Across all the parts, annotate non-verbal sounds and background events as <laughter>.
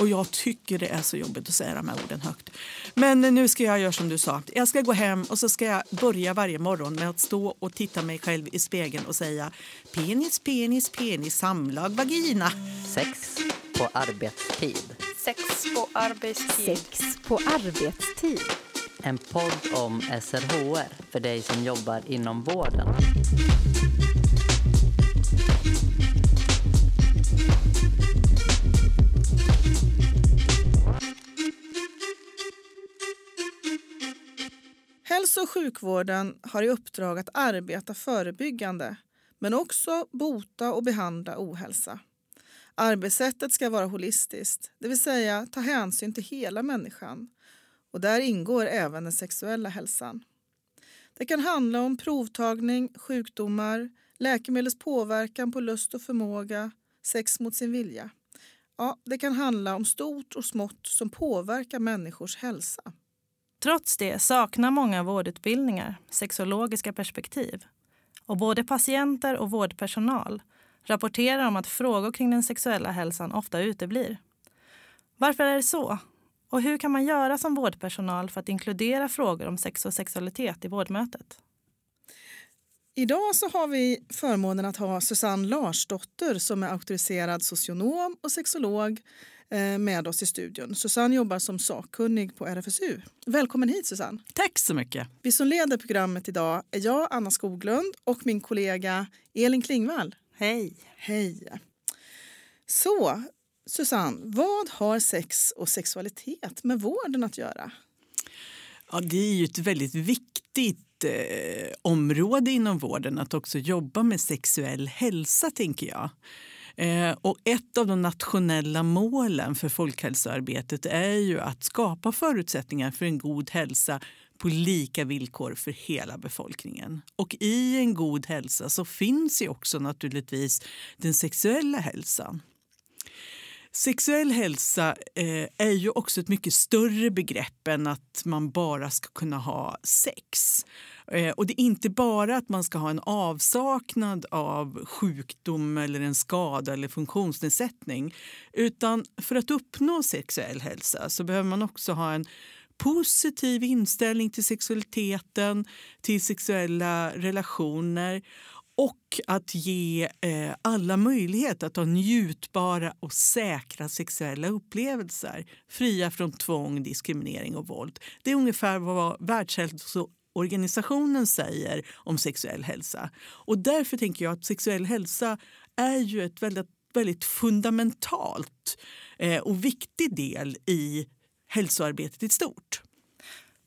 Och jag tycker det är så jobbigt att säga de här orden högt. Men nu ska jag göra som du sa. Jag ska gå hem och så ska jag börja varje morgon med att stå och titta mig själv i spegeln och säga penis, penis, penis, samlag, vagina. Sex på arbetstid. Sex på arbetstid. Sex på arbetstid. En podd om SRHR för dig som jobbar inom vården. Sjukvården har i uppdrag att arbeta förebyggande men också bota och behandla ohälsa. Arbetssättet ska vara holistiskt, det vill säga ta hänsyn till hela människan. Och där ingår även den sexuella hälsan. Det kan handla om provtagning, sjukdomar, läkemedels påverkan på lust och förmåga, sex mot sin vilja. Ja, det kan handla om stort och smått som påverkar människors hälsa. Trots det saknar många vårdutbildningar sexologiska perspektiv. Och både patienter och vårdpersonal rapporterar om att frågor kring den sexuella hälsan ofta uteblir. Varför är det så? Och hur kan man göra som vårdpersonal för att inkludera frågor om sex och sexualitet i vårdmötet? Idag så har vi förmånen att ha Susanne Larsdotter som är auktoriserad socionom och sexolog med oss i studion. Susanne jobbar som sakkunnig på RFSU. Välkommen hit Susanne! Tack så mycket! Vi som leder programmet idag är jag, Anna Skoglund och min kollega Elin Klingvall. Hej! Hej! Så, Susanne, vad har sex och sexualitet med vården att göra? Ja, det är ju ett väldigt viktigt eh, område inom vården att också jobba med sexuell hälsa, tänker jag. Eh, och ett av de nationella målen för folkhälsoarbetet är ju att skapa förutsättningar för en god hälsa på lika villkor för hela befolkningen. Och i en god hälsa så finns ju också naturligtvis den sexuella hälsan. Sexuell hälsa eh, är ju också ett mycket större begrepp än att man bara ska kunna ha sex. Eh, och det är inte bara att man ska ha en avsaknad av sjukdom eller en skada eller funktionsnedsättning. Utan för att uppnå sexuell hälsa så behöver man också ha en positiv inställning till sexualiteten, till sexuella relationer och att ge eh, alla möjlighet att ha njutbara och säkra sexuella upplevelser fria från tvång, diskriminering och våld. Det är ungefär vad organisationen säger om sexuell hälsa. Och därför tänker jag att sexuell hälsa är ju ett väldigt, väldigt fundamentalt eh, och viktig del i hälsoarbetet i stort.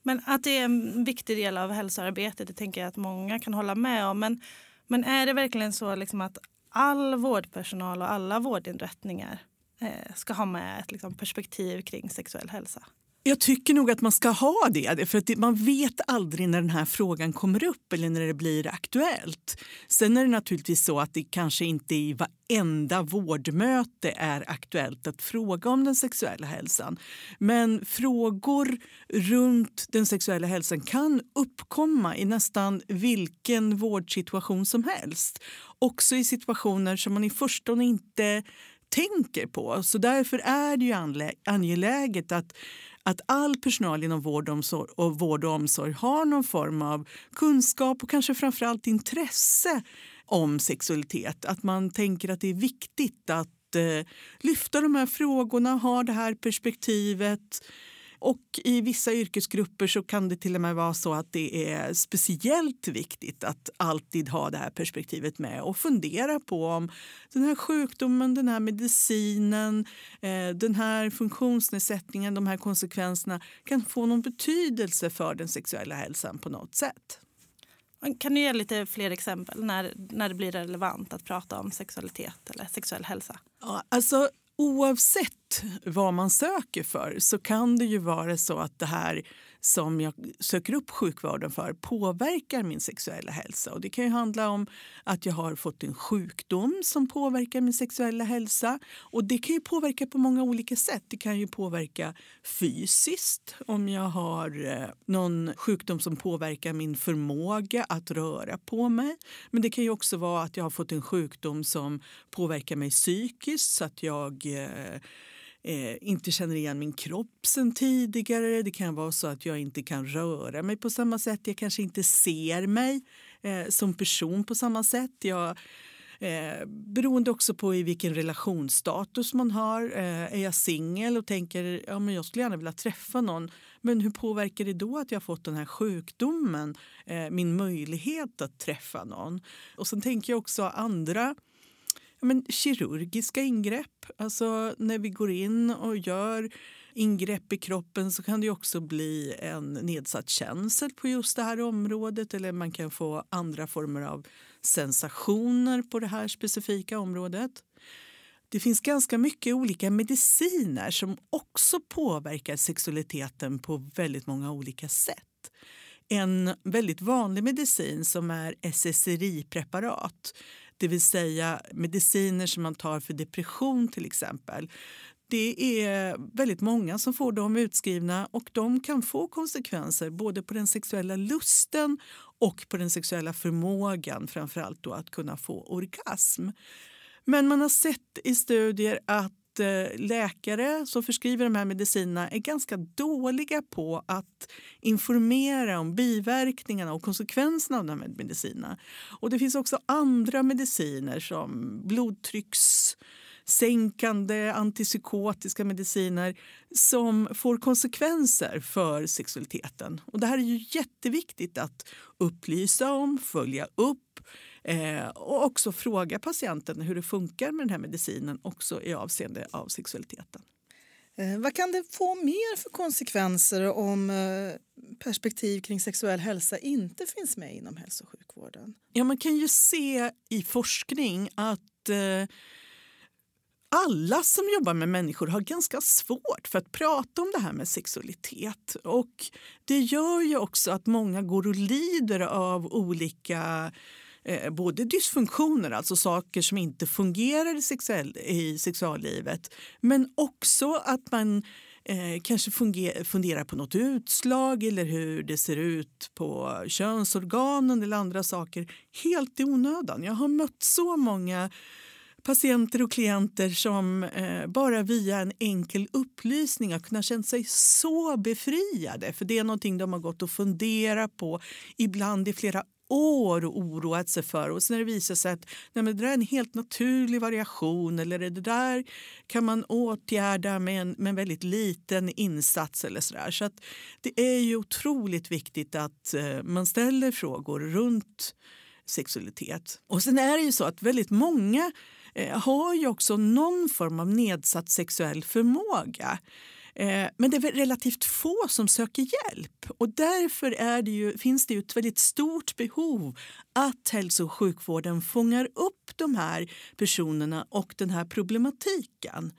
Men att det är en viktig del av hälsoarbetet det tänker jag att många kan hålla med om. Men, men är det verkligen så liksom att all vårdpersonal och alla vårdinrättningar eh, ska ha med ett liksom, perspektiv kring sexuell hälsa? Jag tycker nog att man ska ha det, för att man vet aldrig när den här frågan kommer upp eller när det blir aktuellt. Sen är det naturligtvis så att det kanske inte i varenda vårdmöte är aktuellt att fråga om den sexuella hälsan. Men frågor runt den sexuella hälsan kan uppkomma i nästan vilken vårdsituation som helst. Också i situationer som man i förstone inte tänker på. Så därför är det ju angeläget att att all personal inom vård och, omsorg, och vård och omsorg har någon form av kunskap och kanske framförallt intresse om sexualitet. Att man tänker att det är viktigt att eh, lyfta de här frågorna, ha det här perspektivet och i vissa yrkesgrupper så kan det till och med vara så att det är speciellt viktigt att alltid ha det här perspektivet med och fundera på om den här sjukdomen, den här medicinen, eh, den här funktionsnedsättningen, de här konsekvenserna kan få någon betydelse för den sexuella hälsan på något sätt. Kan du ge lite fler exempel när, när det blir relevant att prata om sexualitet eller sexuell hälsa? Ja, alltså, oavsett vad man söker för så kan det ju vara så att det här som jag söker upp sjukvården för påverkar min sexuella hälsa. Och det kan ju handla om att jag har fått en sjukdom som påverkar min sexuella hälsa. Och Det kan ju påverka på många olika sätt. Det kan ju påverka fysiskt om jag har eh, någon sjukdom som påverkar min förmåga att röra på mig. Men det kan ju också vara att jag har fått en sjukdom som påverkar mig psykiskt så att jag eh, eh, inte känner igen min kropp sen tidigare. Det kan vara så att jag inte kan röra mig på samma sätt. Jag kanske inte ser mig eh, som person på samma sätt. Jag, eh, beroende också på i vilken relationsstatus man har. Eh, är jag singel och tänker ja, men jag skulle gärna vilja träffa någon men hur påverkar det då att jag fått den här sjukdomen eh, min möjlighet att träffa någon? Och sen tänker jag också andra ja, men, kirurgiska ingrepp. Alltså när vi går in och gör ingrepp i kroppen så kan det också bli en nedsatt känsel på just det här området eller man kan få andra former av sensationer på det här specifika området. Det finns ganska mycket olika mediciner som också påverkar sexualiteten på väldigt många olika sätt. En väldigt vanlig medicin som är SSRI-preparat det vill säga mediciner som man tar för depression till exempel. Det är väldigt många som får dem utskrivna och de kan få konsekvenser både på den sexuella lusten och på den sexuella förmågan, framförallt då att kunna få orgasm. Men man har sett i studier att läkare som förskriver de här medicinerna är ganska dåliga på att informera om biverkningarna och konsekvenserna av de här medicinerna. Och det finns också andra mediciner som blodtryckssänkande antipsykotiska mediciner som får konsekvenser för sexualiteten. Och det här är ju jätteviktigt att upplysa om, följa upp Eh, och också fråga patienten hur det funkar med den här medicinen också i avseende av sexualiteten. Eh, vad kan det få mer för konsekvenser om eh, perspektiv kring sexuell hälsa inte finns med inom hälso och sjukvården? Ja, man kan ju se i forskning att eh, alla som jobbar med människor har ganska svårt för att prata om det här med sexualitet. Och Det gör ju också att många går och lider av olika eh, både dysfunktioner, alltså saker som inte fungerar i, sexuell, i sexuallivet men också att man eh, kanske funger, funderar på något utslag eller hur det ser ut på könsorganen eller andra saker helt i onödan. Jag har mött så många patienter och klienter som eh, bara via en enkel upplysning har kunnat känna sig så befriade. För det är någonting de har gått och funderat på, ibland i flera år och oroat sig för. Och sen när det visar sig att nej, men det där är en helt naturlig variation eller det där kan man åtgärda med en, med en väldigt liten insats. eller Så, där. så att Det är ju otroligt viktigt att eh, man ställer frågor runt sexualitet. Och sen är det ju så att väldigt många eh, har ju också någon form av nedsatt sexuell förmåga. Eh, men det är relativt få som söker hjälp och därför är det ju, finns det ju ett väldigt stort behov att hälso och sjukvården fångar upp de här personerna och den här problematiken.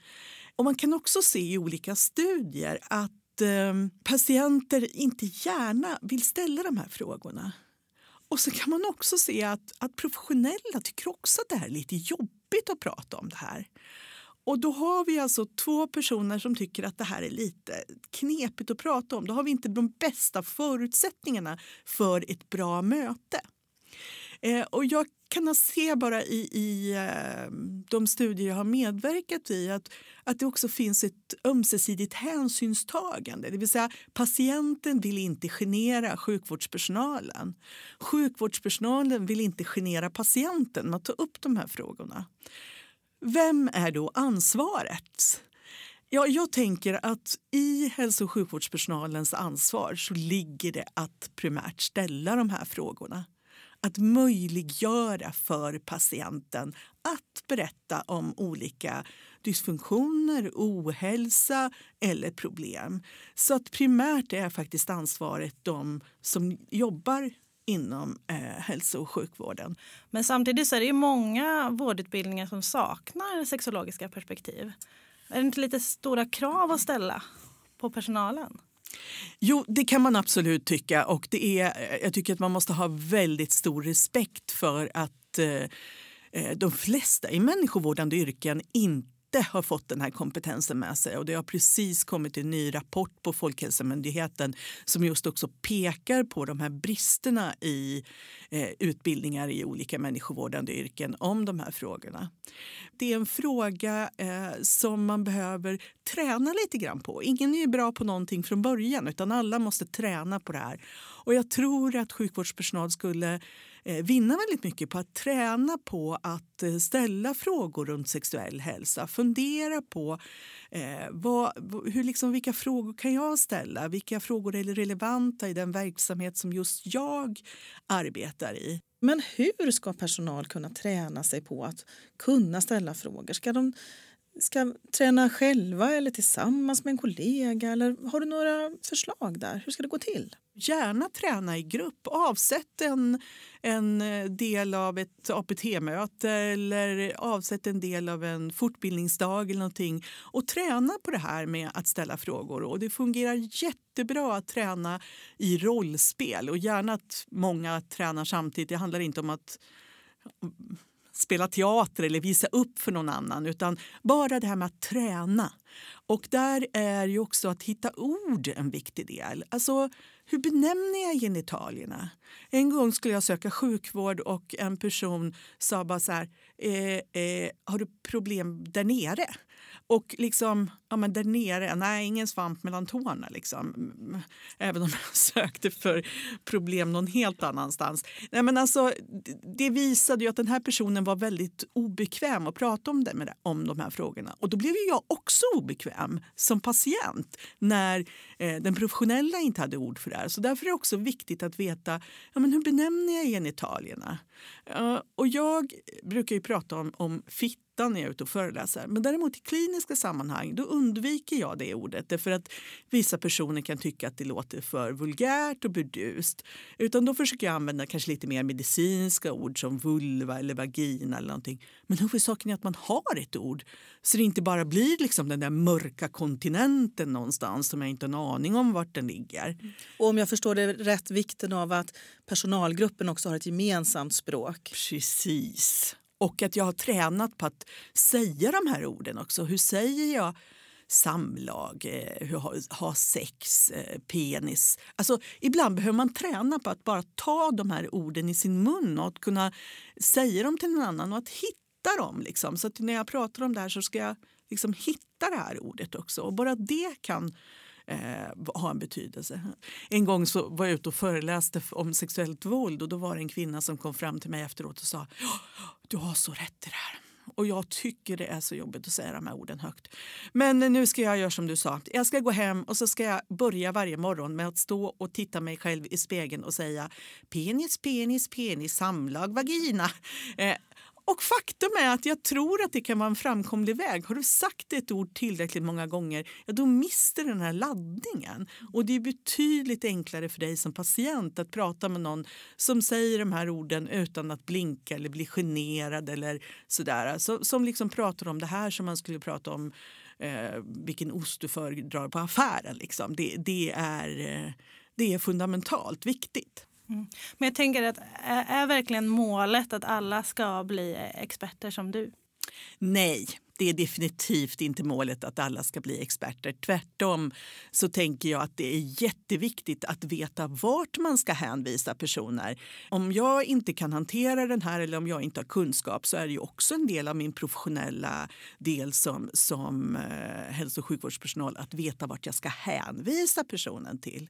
Och man kan också se i olika studier att eh, patienter inte gärna vill ställa de här frågorna. Och så kan man också se att, att professionella tycker också att det här är lite jobbigt att prata om det här. Och då har vi alltså två personer som tycker att det här är lite knepigt att prata om. Då har vi inte de bästa förutsättningarna för ett bra möte. Eh, och jag kan se bara i, i eh, de studier jag har medverkat i att, att det också finns ett ömsesidigt hänsynstagande. Det vill säga patienten vill inte genera sjukvårdspersonalen. Sjukvårdspersonalen vill inte genera patienten med att ta upp de här frågorna. Vem är då ansvaret? Ja, jag tänker att i hälso och sjukvårdspersonalens ansvar så ligger det att primärt ställa de här frågorna. Att möjliggöra för patienten att berätta om olika dysfunktioner, ohälsa eller problem. Så att primärt är faktiskt ansvaret de som jobbar inom eh, hälso och sjukvården. Men samtidigt så är det ju många vårdutbildningar som saknar sexologiska perspektiv. Är det inte lite stora krav att ställa på personalen? Jo, det kan man absolut tycka. Och det är, eh, jag tycker att man måste ha väldigt stor respekt för att eh, eh de flesta i människovårdande yrken inte har fått den här kompetensen med sig. Och det har precis kommit en ny rapport på Folkhälsomyndigheten som just också pekar på de här bristerna i eh, utbildningar i olika människovårdande yrken om de här frågorna. Det är en fråga eh, som man behöver träna lite grann på. Ingen är bra på någonting från början utan alla måste träna på det här. Och jag tror att sjukvårdspersonal skulle Eh, vinna väldigt mycket på att träna på att eh, ställa frågor runt sexuell hälsa. Fundera på eh, vad, hur liksom, vilka frågor kan jag ställa? Vilka frågor är relevanta i den verksamhet som just jag arbetar i? Men hur ska personal kunna träna sig på att kunna ställa frågor? Ska de ska träna själva eller tillsammans med en kollega? Eller har du några förslag där? Hur ska det gå till? Gärna träna i grupp. Avsätt en, en eh, del av ett APT-möte eller avsätt en del av en fortbildningsdag eller någonting och träna på det här med att ställa frågor. Och det fungerar jättebra att träna i rollspel och gärna att många tränar samtidigt. Det handlar inte om att spela teater eller visa upp för någon annan utan bara det här med att träna. Och där är ju också att hitta ord en viktig del. Alltså, hur benämner jag genitalierna? En gång skulle jag söka sjukvård och en person sa bara så här, eh, eh, har du problem där nere? Och liksom, ja men där nere, nej ingen svamp mellan tårna liksom. Mm, även om jag <laughs> sökte för problem någon helt annanstans. Nej men alltså, det visade ju att den här personen var väldigt obekväm att prata om, det, om de här frågorna. Och då blev jag också obekväm som patient när eh, den professionella inte hade ord för det här. Så därför är det också viktigt att veta ja, men hur benämner jag genitalierna. Uh, och jag brukar ju prata om, om fitt när jag är ute och föreläser. Men däremot i kliniska sammanhang då undviker jag det ordet därför att vissa personer kan tycka att det låter för vulgärt och burdust. Utan då försöker jag använda kanske lite mer medicinska ord som vulva eller vagina eller någonting. Men huvudsaken är att man har ett ord så det inte bara blir liksom den där mörka kontinenten någonstans som jag inte har en aning om vart den ligger. Och om jag förstår det rätt, vikten av att personalgruppen också har ett gemensamt språk. Precis. Och att jag har tränat på att säga de här orden också. Hur säger jag samlag, eh, hur ha, ha sex, eh, penis. Alltså, ibland behöver man träna på att bara ta de här orden i sin mun och att kunna säga dem till någon annan och att hitta dem. Liksom. Så att när jag pratar om det här så ska jag liksom hitta det här ordet också. Och bara det kan eh, ha en betydelse. En gång så var jag ute och föreläste om sexuellt våld och då var det en kvinna som kom fram till mig efteråt och sa du har så rätt i det här. Och jag tycker det är så jobbigt att säga de här orden högt. Men nu ska jag göra som du sa. Jag ska gå hem och så ska jag börja varje morgon med att stå och titta mig själv i spegeln och säga penis, penis, penis, samlag, vagina. Eh, och faktum är att jag tror att det kan vara en framkomlig väg. Har du sagt ett ord tillräckligt många gånger, ja, då mister den här laddningen. Och det är betydligt enklare för dig som patient att prata med någon som säger de här orden utan att blinka eller bli generad eller sådär. Så, som liksom pratar om det här som man skulle prata om eh, vilken ost du föredrar på affären. Liksom. Det, det, är, eh, det är fundamentalt viktigt. Mm. Men jag tänker att är, är verkligen målet att alla ska bli eh, experter som du? Nej, det är definitivt inte målet att alla ska bli experter. Tvärtom så tänker jag att det är jätteviktigt att veta vart man ska hänvisa personer. Om jag inte kan hantera den här eller om jag inte har kunskap så är det ju också en del av min professionella del som, som eh, hälso och sjukvårdspersonal att veta vart jag ska hänvisa personen till.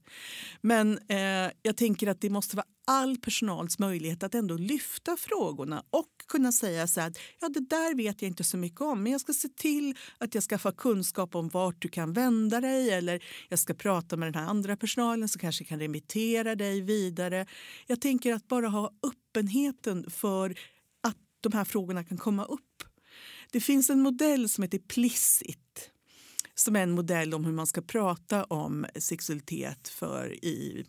Men eh, jag tänker att det måste vara all personals möjlighet att ändå lyfta frågorna och kunna säga så här, ja det där vet jag inte så mycket om men jag ska se till att jag skaffar kunskap om vart du kan vända dig eller jag ska prata med den här andra personalen som kanske kan remittera dig vidare. Jag tänker att bara ha öppenheten för att de här frågorna kan komma upp. Det finns en modell som heter Plissit som är en modell om hur man ska prata om sexualitet för i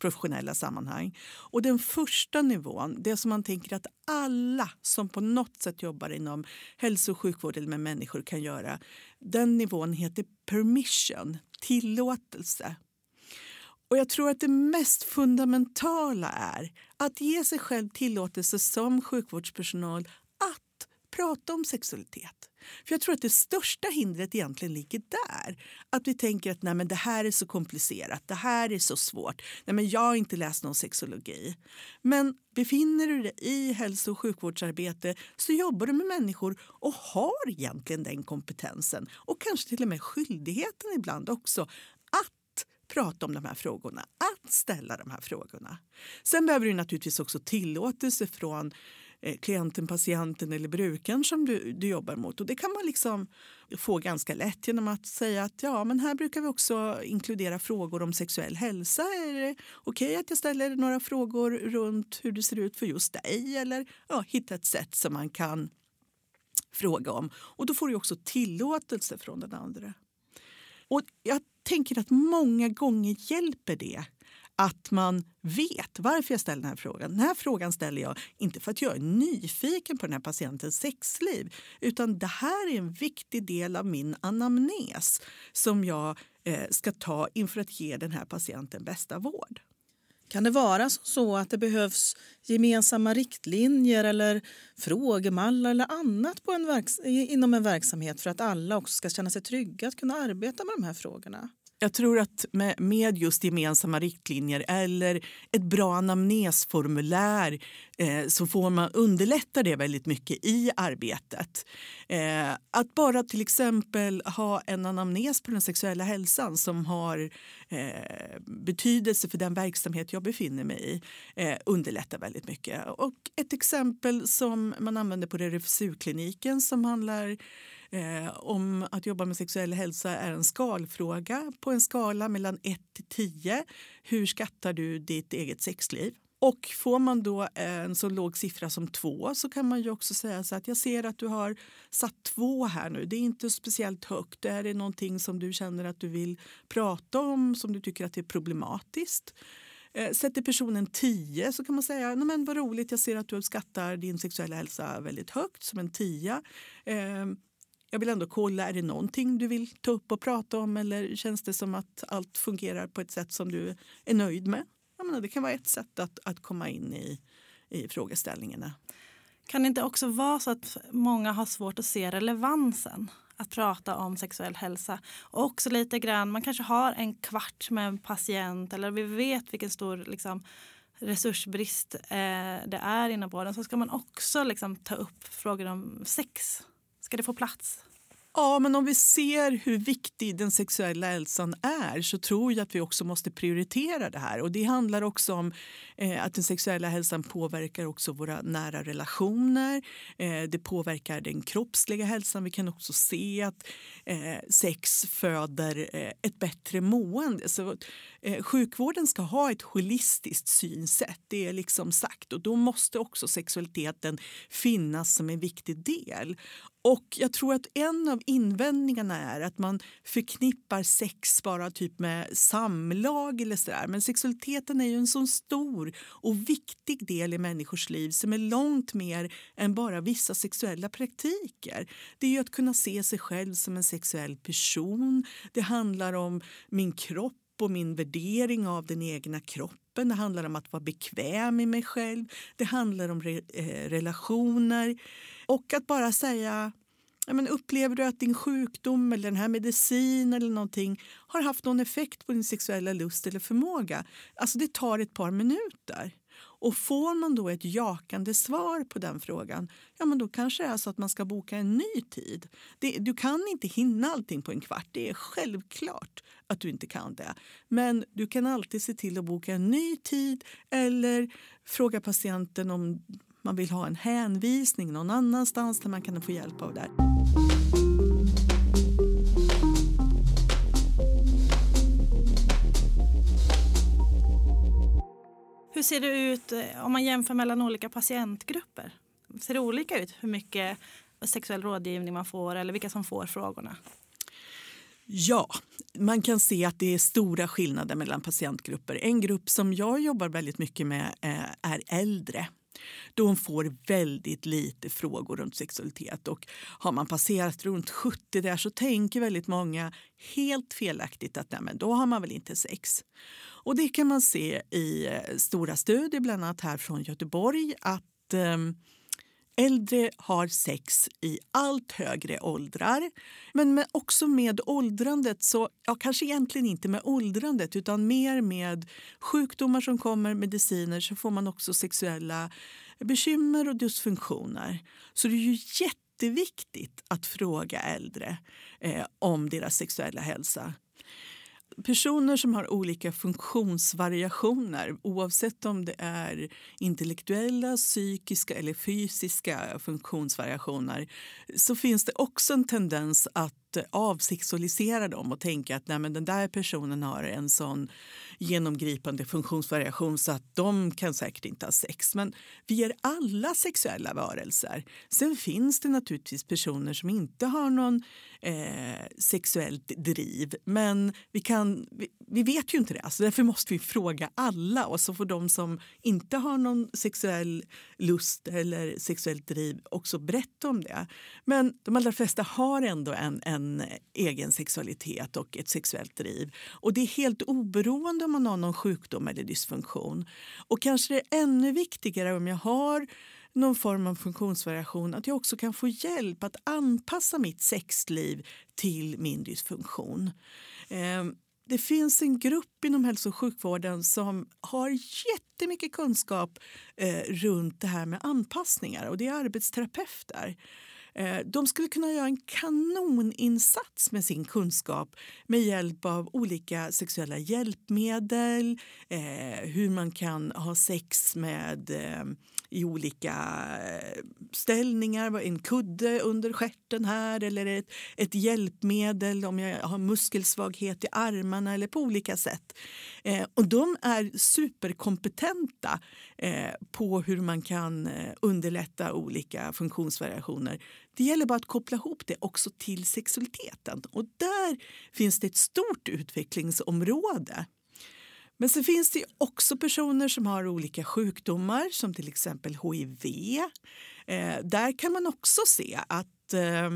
professionella sammanhang. Och den första nivån, det som man tänker att alla som på något sätt jobbar inom hälso och sjukvård eller med människor kan göra, den nivån heter permission, tillåtelse. Och jag tror att det mest fundamentala är att ge sig själv tillåtelse som sjukvårdspersonal prata om sexualitet. För jag tror att det största hindret egentligen ligger där. Att vi tänker att Nej, men det här är så komplicerat, det här är så svårt. Nej, men jag har inte läst någon sexologi. Men befinner du dig i hälso och sjukvårdsarbete så jobbar du med människor och har egentligen den kompetensen och kanske till och med skyldigheten ibland också att prata om de här frågorna, att ställa de här frågorna. Sen behöver du naturligtvis också tillåtelse från Eh, klienten, patienten eller brukaren som du, du jobbar mot. Och det kan man liksom få ganska lätt genom att säga att ja, men här brukar vi också inkludera frågor om sexuell hälsa. Är det okej okay att jag ställer några frågor runt hur det ser ut för just dig? Eller ja, hitta ett sätt som man kan fråga om. Och då får du också tillåtelse från den andra. Och jag tänker att många gånger hjälper det att man vet varför jag ställer den här frågan. Den här frågan ställer jag inte för att jag är nyfiken på den här patientens sexliv utan det här är en viktig del av min anamnes som jag eh, ska ta inför att ge den här patienten bästa vård. Kan det vara så att det behövs gemensamma riktlinjer eller frågemallar eller annat på en inom en verksamhet för att alla också ska känna sig trygga att kunna arbeta med de här frågorna? Jag tror att med, med just gemensamma riktlinjer eller ett bra anamnesformulär eh, så får man underlätta det väldigt mycket i arbetet. Eh, att bara till exempel ha en anamnes på den sexuella hälsan som har eh, betydelse för den verksamhet jag befinner mig i eh, underlättar väldigt mycket. Och ett exempel som man använder på RFSU-kliniken som handlar eh, om att jobba med sexuell hälsa är en skalfråga på en skala mellan 1 till 10. Hur skattar du ditt eget sexliv? Och får man då en så låg siffra som två så kan man ju också säga så att jag ser att du har satt två här nu. Det är inte speciellt högt. Det är någonting som du känner att du vill prata om, som du tycker att det är problematiskt. Eh, sätter personen 10 så kan man säga Nej, men vad roligt, jag ser att du skattar din sexuella hälsa väldigt högt som en 10. Jag vill ändå kolla, är det någonting du vill ta upp och prata om eller känns det som att allt fungerar på ett sätt som du är nöjd med? Jag menar, det kan vara ett sätt att, att komma in i, i frågeställningarna. Kan det inte också vara så att många har svårt att se relevansen? Att prata om sexuell hälsa. Och också lite grann, man kanske har en kvart med en patient eller vi vet vilken stor liksom, resursbrist eh, det är inom vården. Så ska man också liksom, ta upp frågor om sex Ska det få plats? Ja, men om vi ser hur viktig den sexuella hälsan är så tror jag att vi också måste prioritera det här. Och Det handlar också om eh, att den sexuella hälsan påverkar också våra nära relationer. Eh, det påverkar den kroppsliga hälsan. Vi kan också se att Eh, sex föder eh, ett bättre mående. Så, eh, sjukvården ska ha ett holistiskt synsätt, det är liksom sagt. Och Då måste också sexualiteten finnas som en viktig del. Och jag tror att en av invändningarna är att man förknippar sex bara typ med samlag eller sådär. Men sexualiteten är ju en så stor och viktig del i människors liv som är långt mer än bara vissa sexuella praktiker. Det är ju att kunna se sig själv som en sexuell person. Det handlar om min kropp och min värdering av den egna kroppen. Det handlar om att vara bekväm i mig själv. Det handlar om re eh, relationer. Och att bara säga Ja, men upplever du att din sjukdom eller den här medicin eller någonting har haft någon effekt på din sexuella lust eller förmåga? Alltså det tar ett par minuter. Och får man då ett jakande svar på den frågan, ja men då kanske det är så att man ska boka en ny tid. Det, du kan inte hinna allting på en kvart, det är självklart att du inte kan det. Men du kan alltid se till att boka en ny tid eller fråga patienten om man vill ha en hänvisning någon annanstans där man kan få hjälp av det. Hur ser det ut eh, om man jämför mellan olika patientgrupper? Ser det olika ut hur mycket sexuell rådgivning man får eller vilka som får frågorna? Ja, man kan se att det är stora skillnader mellan patientgrupper. En grupp som jag jobbar väldigt mycket med eh, är äldre då hon får väldigt lite frågor runt sexualitet och har man passerat runt 70 där så tänker väldigt många helt felaktigt att nej, men då har man väl inte sex. Och det kan man se i eh, stora studier, bland annat här från Göteborg, att eh, Äldre har sex i allt högre åldrar. Men med, också med åldrandet, så, ja, kanske egentligen inte med åldrandet utan mer med sjukdomar som kommer, mediciner, så får man också sexuella bekymmer och dysfunktioner. Så det är ju jätteviktigt att fråga äldre eh, om deras sexuella hälsa. Personer som har olika funktionsvariationer oavsett om det är intellektuella, psykiska eller fysiska funktionsvariationer så finns det också en tendens att avsexualisera dem och tänka att nej, men den där personen har en sån genomgripande funktionsvariation så att de kan säkert inte ha sex. Men vi är alla sexuella varelser. Sen finns det naturligtvis personer som inte har någon eh, sexuellt driv. Men vi, kan, vi, vi, vet ju inte det, så därför måste vi fråga alla. Och så får de som inte har någon sexuell lust eller sexuellt driv också berätta om det. Men de allra flesta har ändå en, en egen sexualitet och ett sexuellt driv. Och det är helt oberoende om man har någon sjukdom eller dysfunktion. Och kanske det är ännu viktigare om jag har någon form av funktionsvariation att jag också kan få hjälp att anpassa mitt sexliv till min dysfunktion. Ehm, det finns en grupp inom hälso och sjukvården som har jättemycket kunskap eh, runt det här med anpassningar och det är arbetsterapeuter. Eh, de skulle kunna göra en kanoninsats med sin kunskap med hjälp av olika sexuella hjälpmedel, eh, hur man kan ha sex med eh, i olika eh, ställningar, en kudde under skärten här eller ett, ett hjälpmedel om jag har muskelsvaghet i armarna eller på olika sätt. Eh, och de är superkompetenta eh, på hur man kan underlätta olika funktionsvariationer. Det gäller bara att koppla ihop det också till sexualiteten. Och där finns det ett stort utvecklingsområde. Men så finns det också personer som har olika sjukdomar som till exempel hiv. Eh, där kan man också se att eh,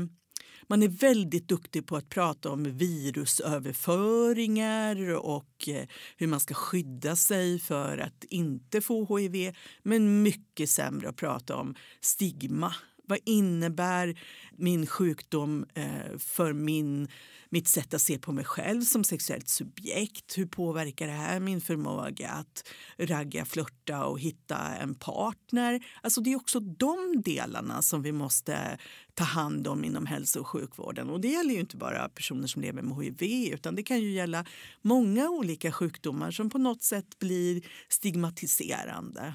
man är väldigt duktig på att prata om virusöverföringar och eh, hur man ska skydda sig för att inte få hiv. Men mycket sämre att prata om stigma vad innebär min sjukdom eh, för min, mitt sätt att se på mig själv som sexuellt subjekt? Hur påverkar det här min förmåga att ragga, flörta och hitta en partner? Alltså det är också de delarna som vi måste ta hand om inom hälso och sjukvården. Och det gäller ju inte bara personer som lever med hiv utan det kan ju gälla många olika sjukdomar som på något sätt blir stigmatiserande.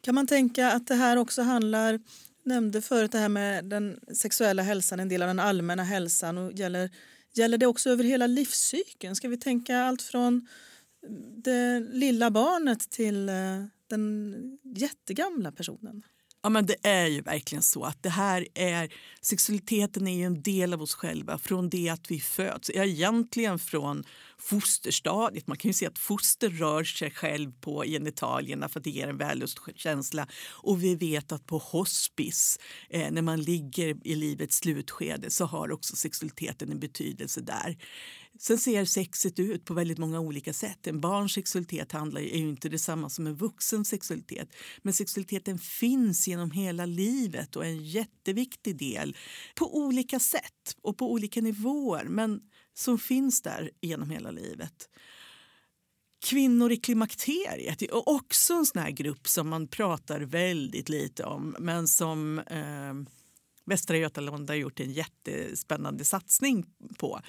Kan man tänka att det här också handlar nämnde förut det här med den sexuella hälsan, en del av den allmänna hälsan. Och gäller, gäller det också över hela livscykeln? Ska vi tänka allt från det lilla barnet till eh, den jättegamla personen? Ja, men det är ju verkligen så att det här är, sexualiteten är en del av oss själva från det att vi föds. Ja, egentligen från fosterstadiet. Man kan ju se att foster rör sig själv på genitalierna för att det ger en vällustkänsla. Och vi vet att på hospice, eh, när man ligger i livets slutskede, så har också sexualiteten en betydelse där. Sen ser sexet ut på väldigt många olika sätt. En barns sexualitet handlar, är ju inte detsamma som en vuxens sexualitet. Men sexualiteten finns genom hela livet och är en jätteviktig del på olika sätt och på olika nivåer. Men som finns där genom hela livet. Kvinnor i klimakteriet är också en sån här grupp som man pratar väldigt lite om men som eh, Västra Götaland har gjort en jättespännande satsning på.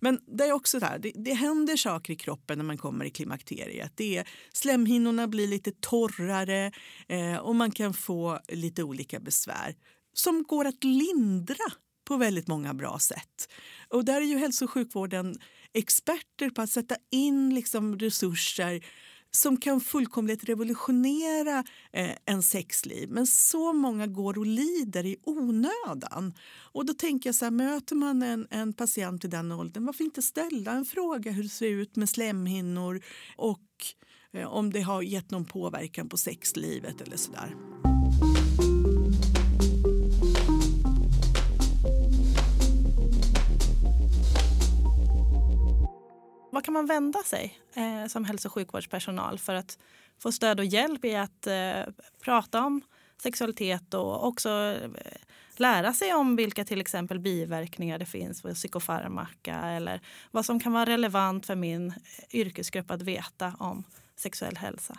Men det är också där, det, det händer saker i kroppen när man kommer i klimakteriet. Det är, slemhinnorna blir lite torrare eh, och man kan få lite olika besvär som går att lindra på väldigt många bra sätt. Och där är ju hälso och sjukvården experter på att sätta in liksom resurser som kan fullkomligt revolutionera eh, en sexliv. Men så många går och lider i onödan. Och då tänker jag så här, möter man en, en patient i den åldern, varför inte ställa en fråga hur det ser ut med slemhinnor och eh, om det har gett någon påverkan på sexlivet eller sådär. Vad kan man vända sig eh, som hälso och sjukvårdspersonal för att få stöd och hjälp i att eh, prata om sexualitet och också eh, lära sig om vilka till exempel biverkningar det finns för psykofarmaka eller vad som kan vara relevant för min eh, yrkesgrupp att veta om sexuell hälsa.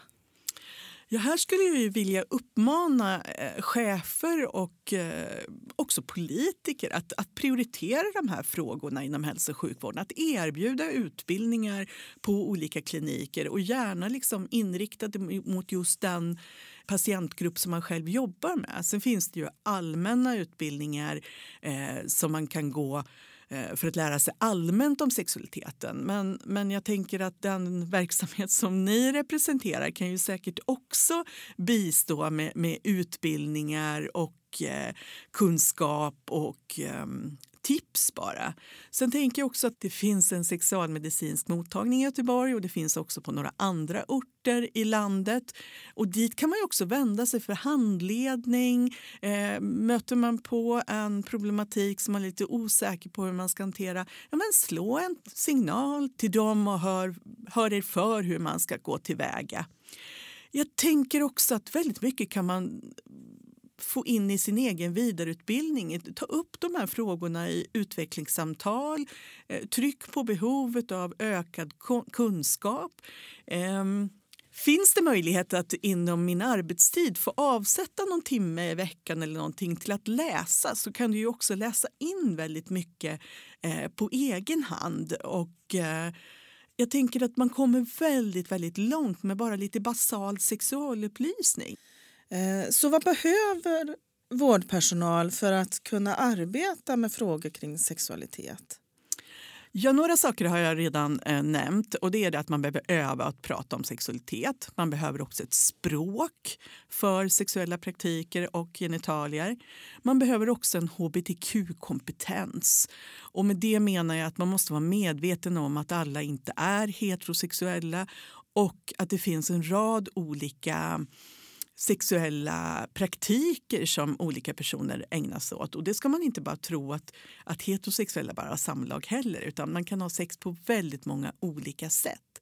Ja, här skulle jag vilja uppmana eh, chefer och eh, också politiker att, att prioritera de här frågorna inom hälso och sjukvården. Att erbjuda utbildningar på olika kliniker och gärna liksom inriktade mot just den patientgrupp som man själv jobbar med. Sen finns det ju allmänna utbildningar eh, som man kan gå Eh, för att lära sig allmänt om sexualiteten. Men, men jag tänker att den verksamhet som ni representerar kan ju säkert också bistå med, med utbildningar och eh, kunskap och eh, tips bara. Sen tänker jag också att det finns en sexualmedicinsk mottagning i Göteborg och det finns också på några andra orter i landet. Och dit kan man också vända sig för handledning. Eh, möter man på en problematik som man är lite osäker på hur man ska hantera, ja, men slå en signal till dem och hör, hör er för hur man ska gå tillväga. Jag tänker också att väldigt mycket kan man få in i sin egen vidareutbildning. Ta upp de här frågorna i utvecklingssamtal. Eh, tryck på behovet av ökad kunskap. Ehm, finns det möjlighet att inom min arbetstid få avsätta någon timme i veckan eller någonting till att läsa så kan du ju också läsa in väldigt mycket eh, på egen hand. Och, eh, jag tänker att man kommer väldigt, väldigt långt med bara lite basal sexualupplysning. Eh, så vad behöver vårdpersonal för att kunna arbeta med frågor kring sexualitet? Ja, några saker har jag redan eh, nämnt. och det är det att Man behöver öva att prata om sexualitet. Man behöver också ett språk för sexuella praktiker och genitalier. Man behöver också en hbtq-kompetens. Och Med det menar jag att man måste vara medveten om att alla inte är heterosexuella och att det finns en rad olika sexuella praktiker som olika personer ägnar sig åt. Och det ska man inte bara tro att, att heterosexuella bara har samlag heller utan man kan ha sex på väldigt många olika sätt.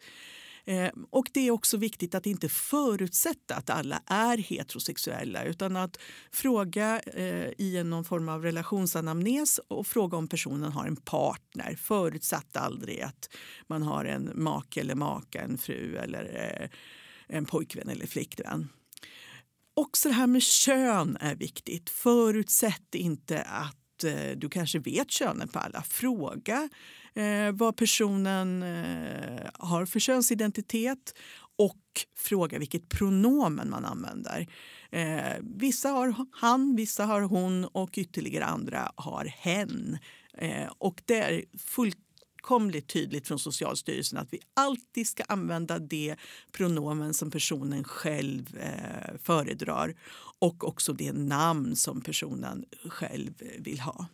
Eh, och Det är också viktigt att inte förutsätta att alla är heterosexuella utan att fråga eh, i någon form av relationsanamnes och fråga om personen har en partner förutsatt aldrig att man har en make eller maka, en fru eller eh, en pojkvän eller flickvän. Också det här med kön är viktigt. Förutsätt inte att eh, du kanske vet könet på alla. Fråga eh, vad personen eh, har för könsidentitet och fråga vilket pronomen man använder. Eh, vissa har han, vissa har hon och ytterligare andra har hen. Eh, och det är fullt fullkomligt tydligt från Socialstyrelsen att vi alltid ska använda det pronomen som personen själv eh, föredrar och också det namn som personen själv vill ha.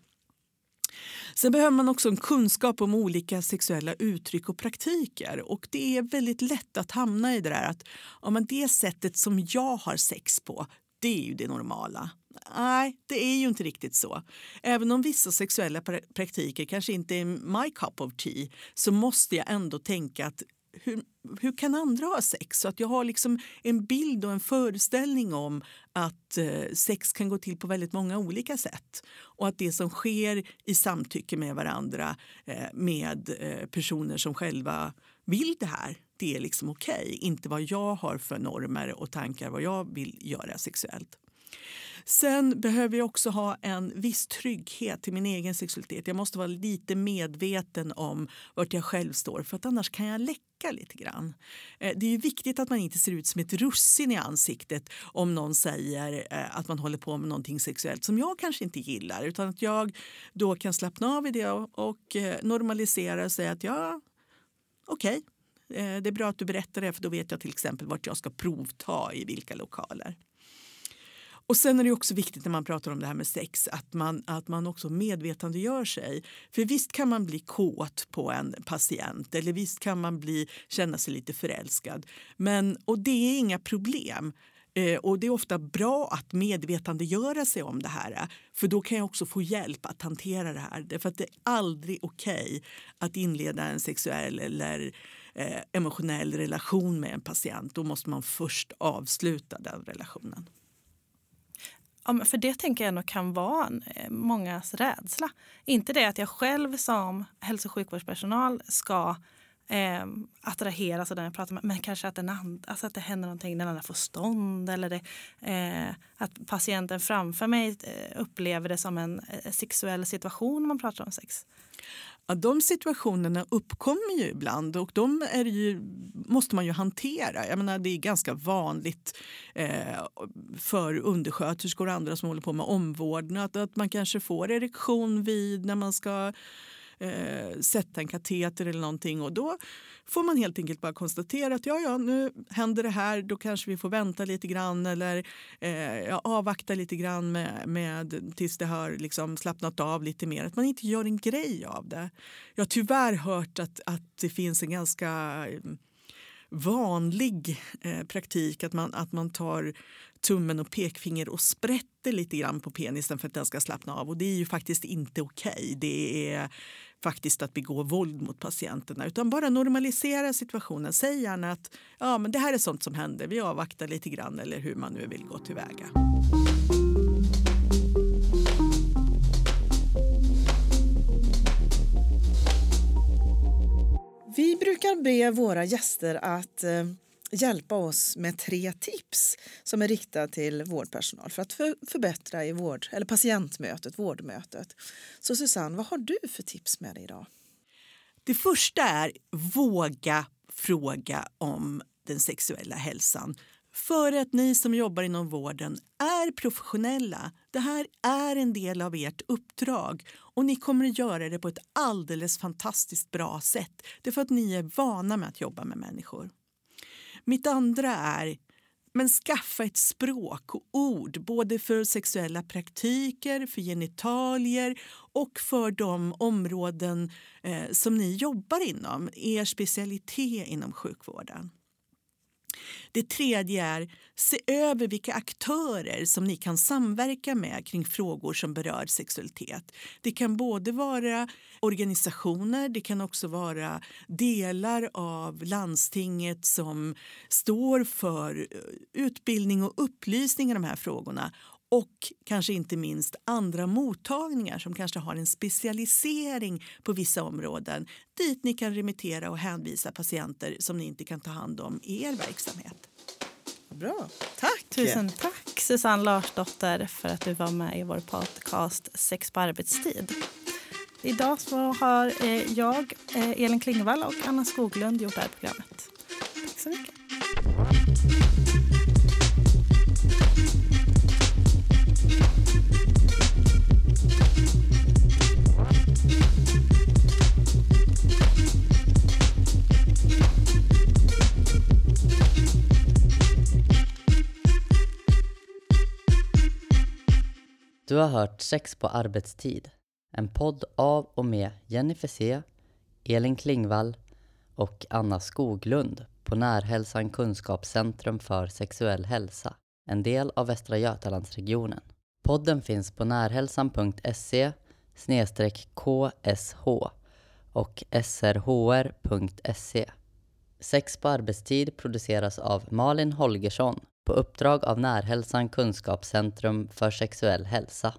Sen behöver man också en kunskap om olika sexuella uttryck och praktiker. Och Det är väldigt lätt att hamna i det där att ja, men det sättet som jag har sex på, det är ju det normala. Nej, det är ju inte riktigt så. Även om vissa sexuella praktiker kanske inte är my cup of tea så måste jag ändå tänka att hur, hur kan andra ha sex? Så att jag har liksom en bild och en föreställning om att eh, sex kan gå till på väldigt många olika sätt. Och att det som sker i samtycke med varandra eh, med eh, personer som själva vill det här, det är liksom okej. Okay. Inte vad jag har för normer och tankar vad jag vill göra sexuellt. Sen behöver jag också ha en viss trygghet till min egen sexualitet. Jag måste vara lite medveten om vart jag själv står för att annars kan jag läcka lite grann. Eh, det är viktigt att man inte ser ut som ett russin i ansiktet om någon säger eh, att man håller på med någonting sexuellt som jag kanske inte gillar utan att jag då kan slappna av i det och eh, normalisera och säga att ja, okej, okay. Det är bra att du berättar det för då vet jag till exempel vart jag ska provta i vilka lokaler. Och sen är det också viktigt när man pratar om det här med sex att man, att man också medvetandegör sig. För visst kan man bli kåt på en patient eller visst kan man bli, känna sig lite förälskad. Men, och det är inga problem. Eh, och Det är ofta bra att medvetandegöra sig om det här för då kan jag också få hjälp att hantera det här. Därför att det är aldrig okej okay att inleda en sexuell eller eh, emotionell relation med en patient. Då måste man först avsluta den relationen. Ja, för det tänker jag ändå kan vara eh, mångas rädsla. Inte det att jag själv som hälso och sjukvårdspersonal ska eh, attraheras av den jag pratar med. Men kanske att, den and, alltså att det händer någonting, den andra får stånd eller det, eh, att patienten framför mig eh, upplever det som en eh, sexuell situation när man pratar om sex. Ja, de situationerna uppkommer ju ibland och de är ju, måste man ju hantera. Jag menar, det är ganska vanligt eh, för undersköterskor och andra som håller på med omvårdnad att, att man kanske får erektion vid när man ska eh, sätta en kateter eller någonting. Och då får man helt enkelt bara konstatera att ja, ja, nu händer det här, då kanske vi får vänta lite grann eller eh, ja, avvakta lite grann med, med, tills det har liksom slappnat av lite mer. Att man inte gör en grej av det. Jag har tyvärr hört att, att det finns en ganska eh, vanlig eh, praktik att man, att man tar tummen och pekfinger och sprätter lite grann på penisen för att den ska slappna av. Och det är ju faktiskt inte okej. Okay. Det är faktiskt att begå våld mot patienterna. Utan bara normalisera situationen. Säg gärna att ja, men det här är sånt som händer. Vi avvaktar lite grann eller hur man nu vill gå tillväga. Vi brukar be våra gäster att eh, hjälpa oss med tre tips som är riktade till vårdpersonal för att för, förbättra i vård, eller patientmötet, vårdmötet. Så Susanne, vad har du för tips med dig idag? Det första är våga fråga om den sexuella hälsan. För att ni som jobbar inom vården är professionella. Det här är en del av ert uppdrag och ni kommer att göra det på ett alldeles fantastiskt bra sätt. Det är för att ni är vana med att jobba med människor. Mitt andra är men skaffa ett språk och ord både för sexuella praktiker, för genitalier och för de områden eh, som ni jobbar inom, er specialitet inom sjukvården. Det tredje är se över vilka aktörer som ni kan samverka med kring frågor som berör sexualitet. Det kan både vara organisationer, det kan också vara delar av landstinget som står för eh, utbildning och upplysning i de här frågorna och kanske inte minst andra mottagningar som kanske har en specialisering på vissa områden dit ni kan remittera och hänvisa patienter som ni inte kan ta hand om i er verksamhet. Bra, tack! Tusen tack Susanne Larsdotter för att du var med i vår podcast Sex på arbetstid. Idag så har eh, jag, eh, Elin Klingvall och Anna Skoglund gjort det här programmet. Du har hört Sex på arbetstid, en podd av och med Jenny C, Elin Klingvall och Anna Skoglund på Närhälsan Kunskapscentrum för sexuell hälsa, en del av Västra Götalandsregionen. Podden finns på närhälsan.se ksh och srhr.se. Sex på arbetstid produceras av Malin Holgersson på uppdrag av Närhälsan Kunskapscentrum för sexuell hälsa.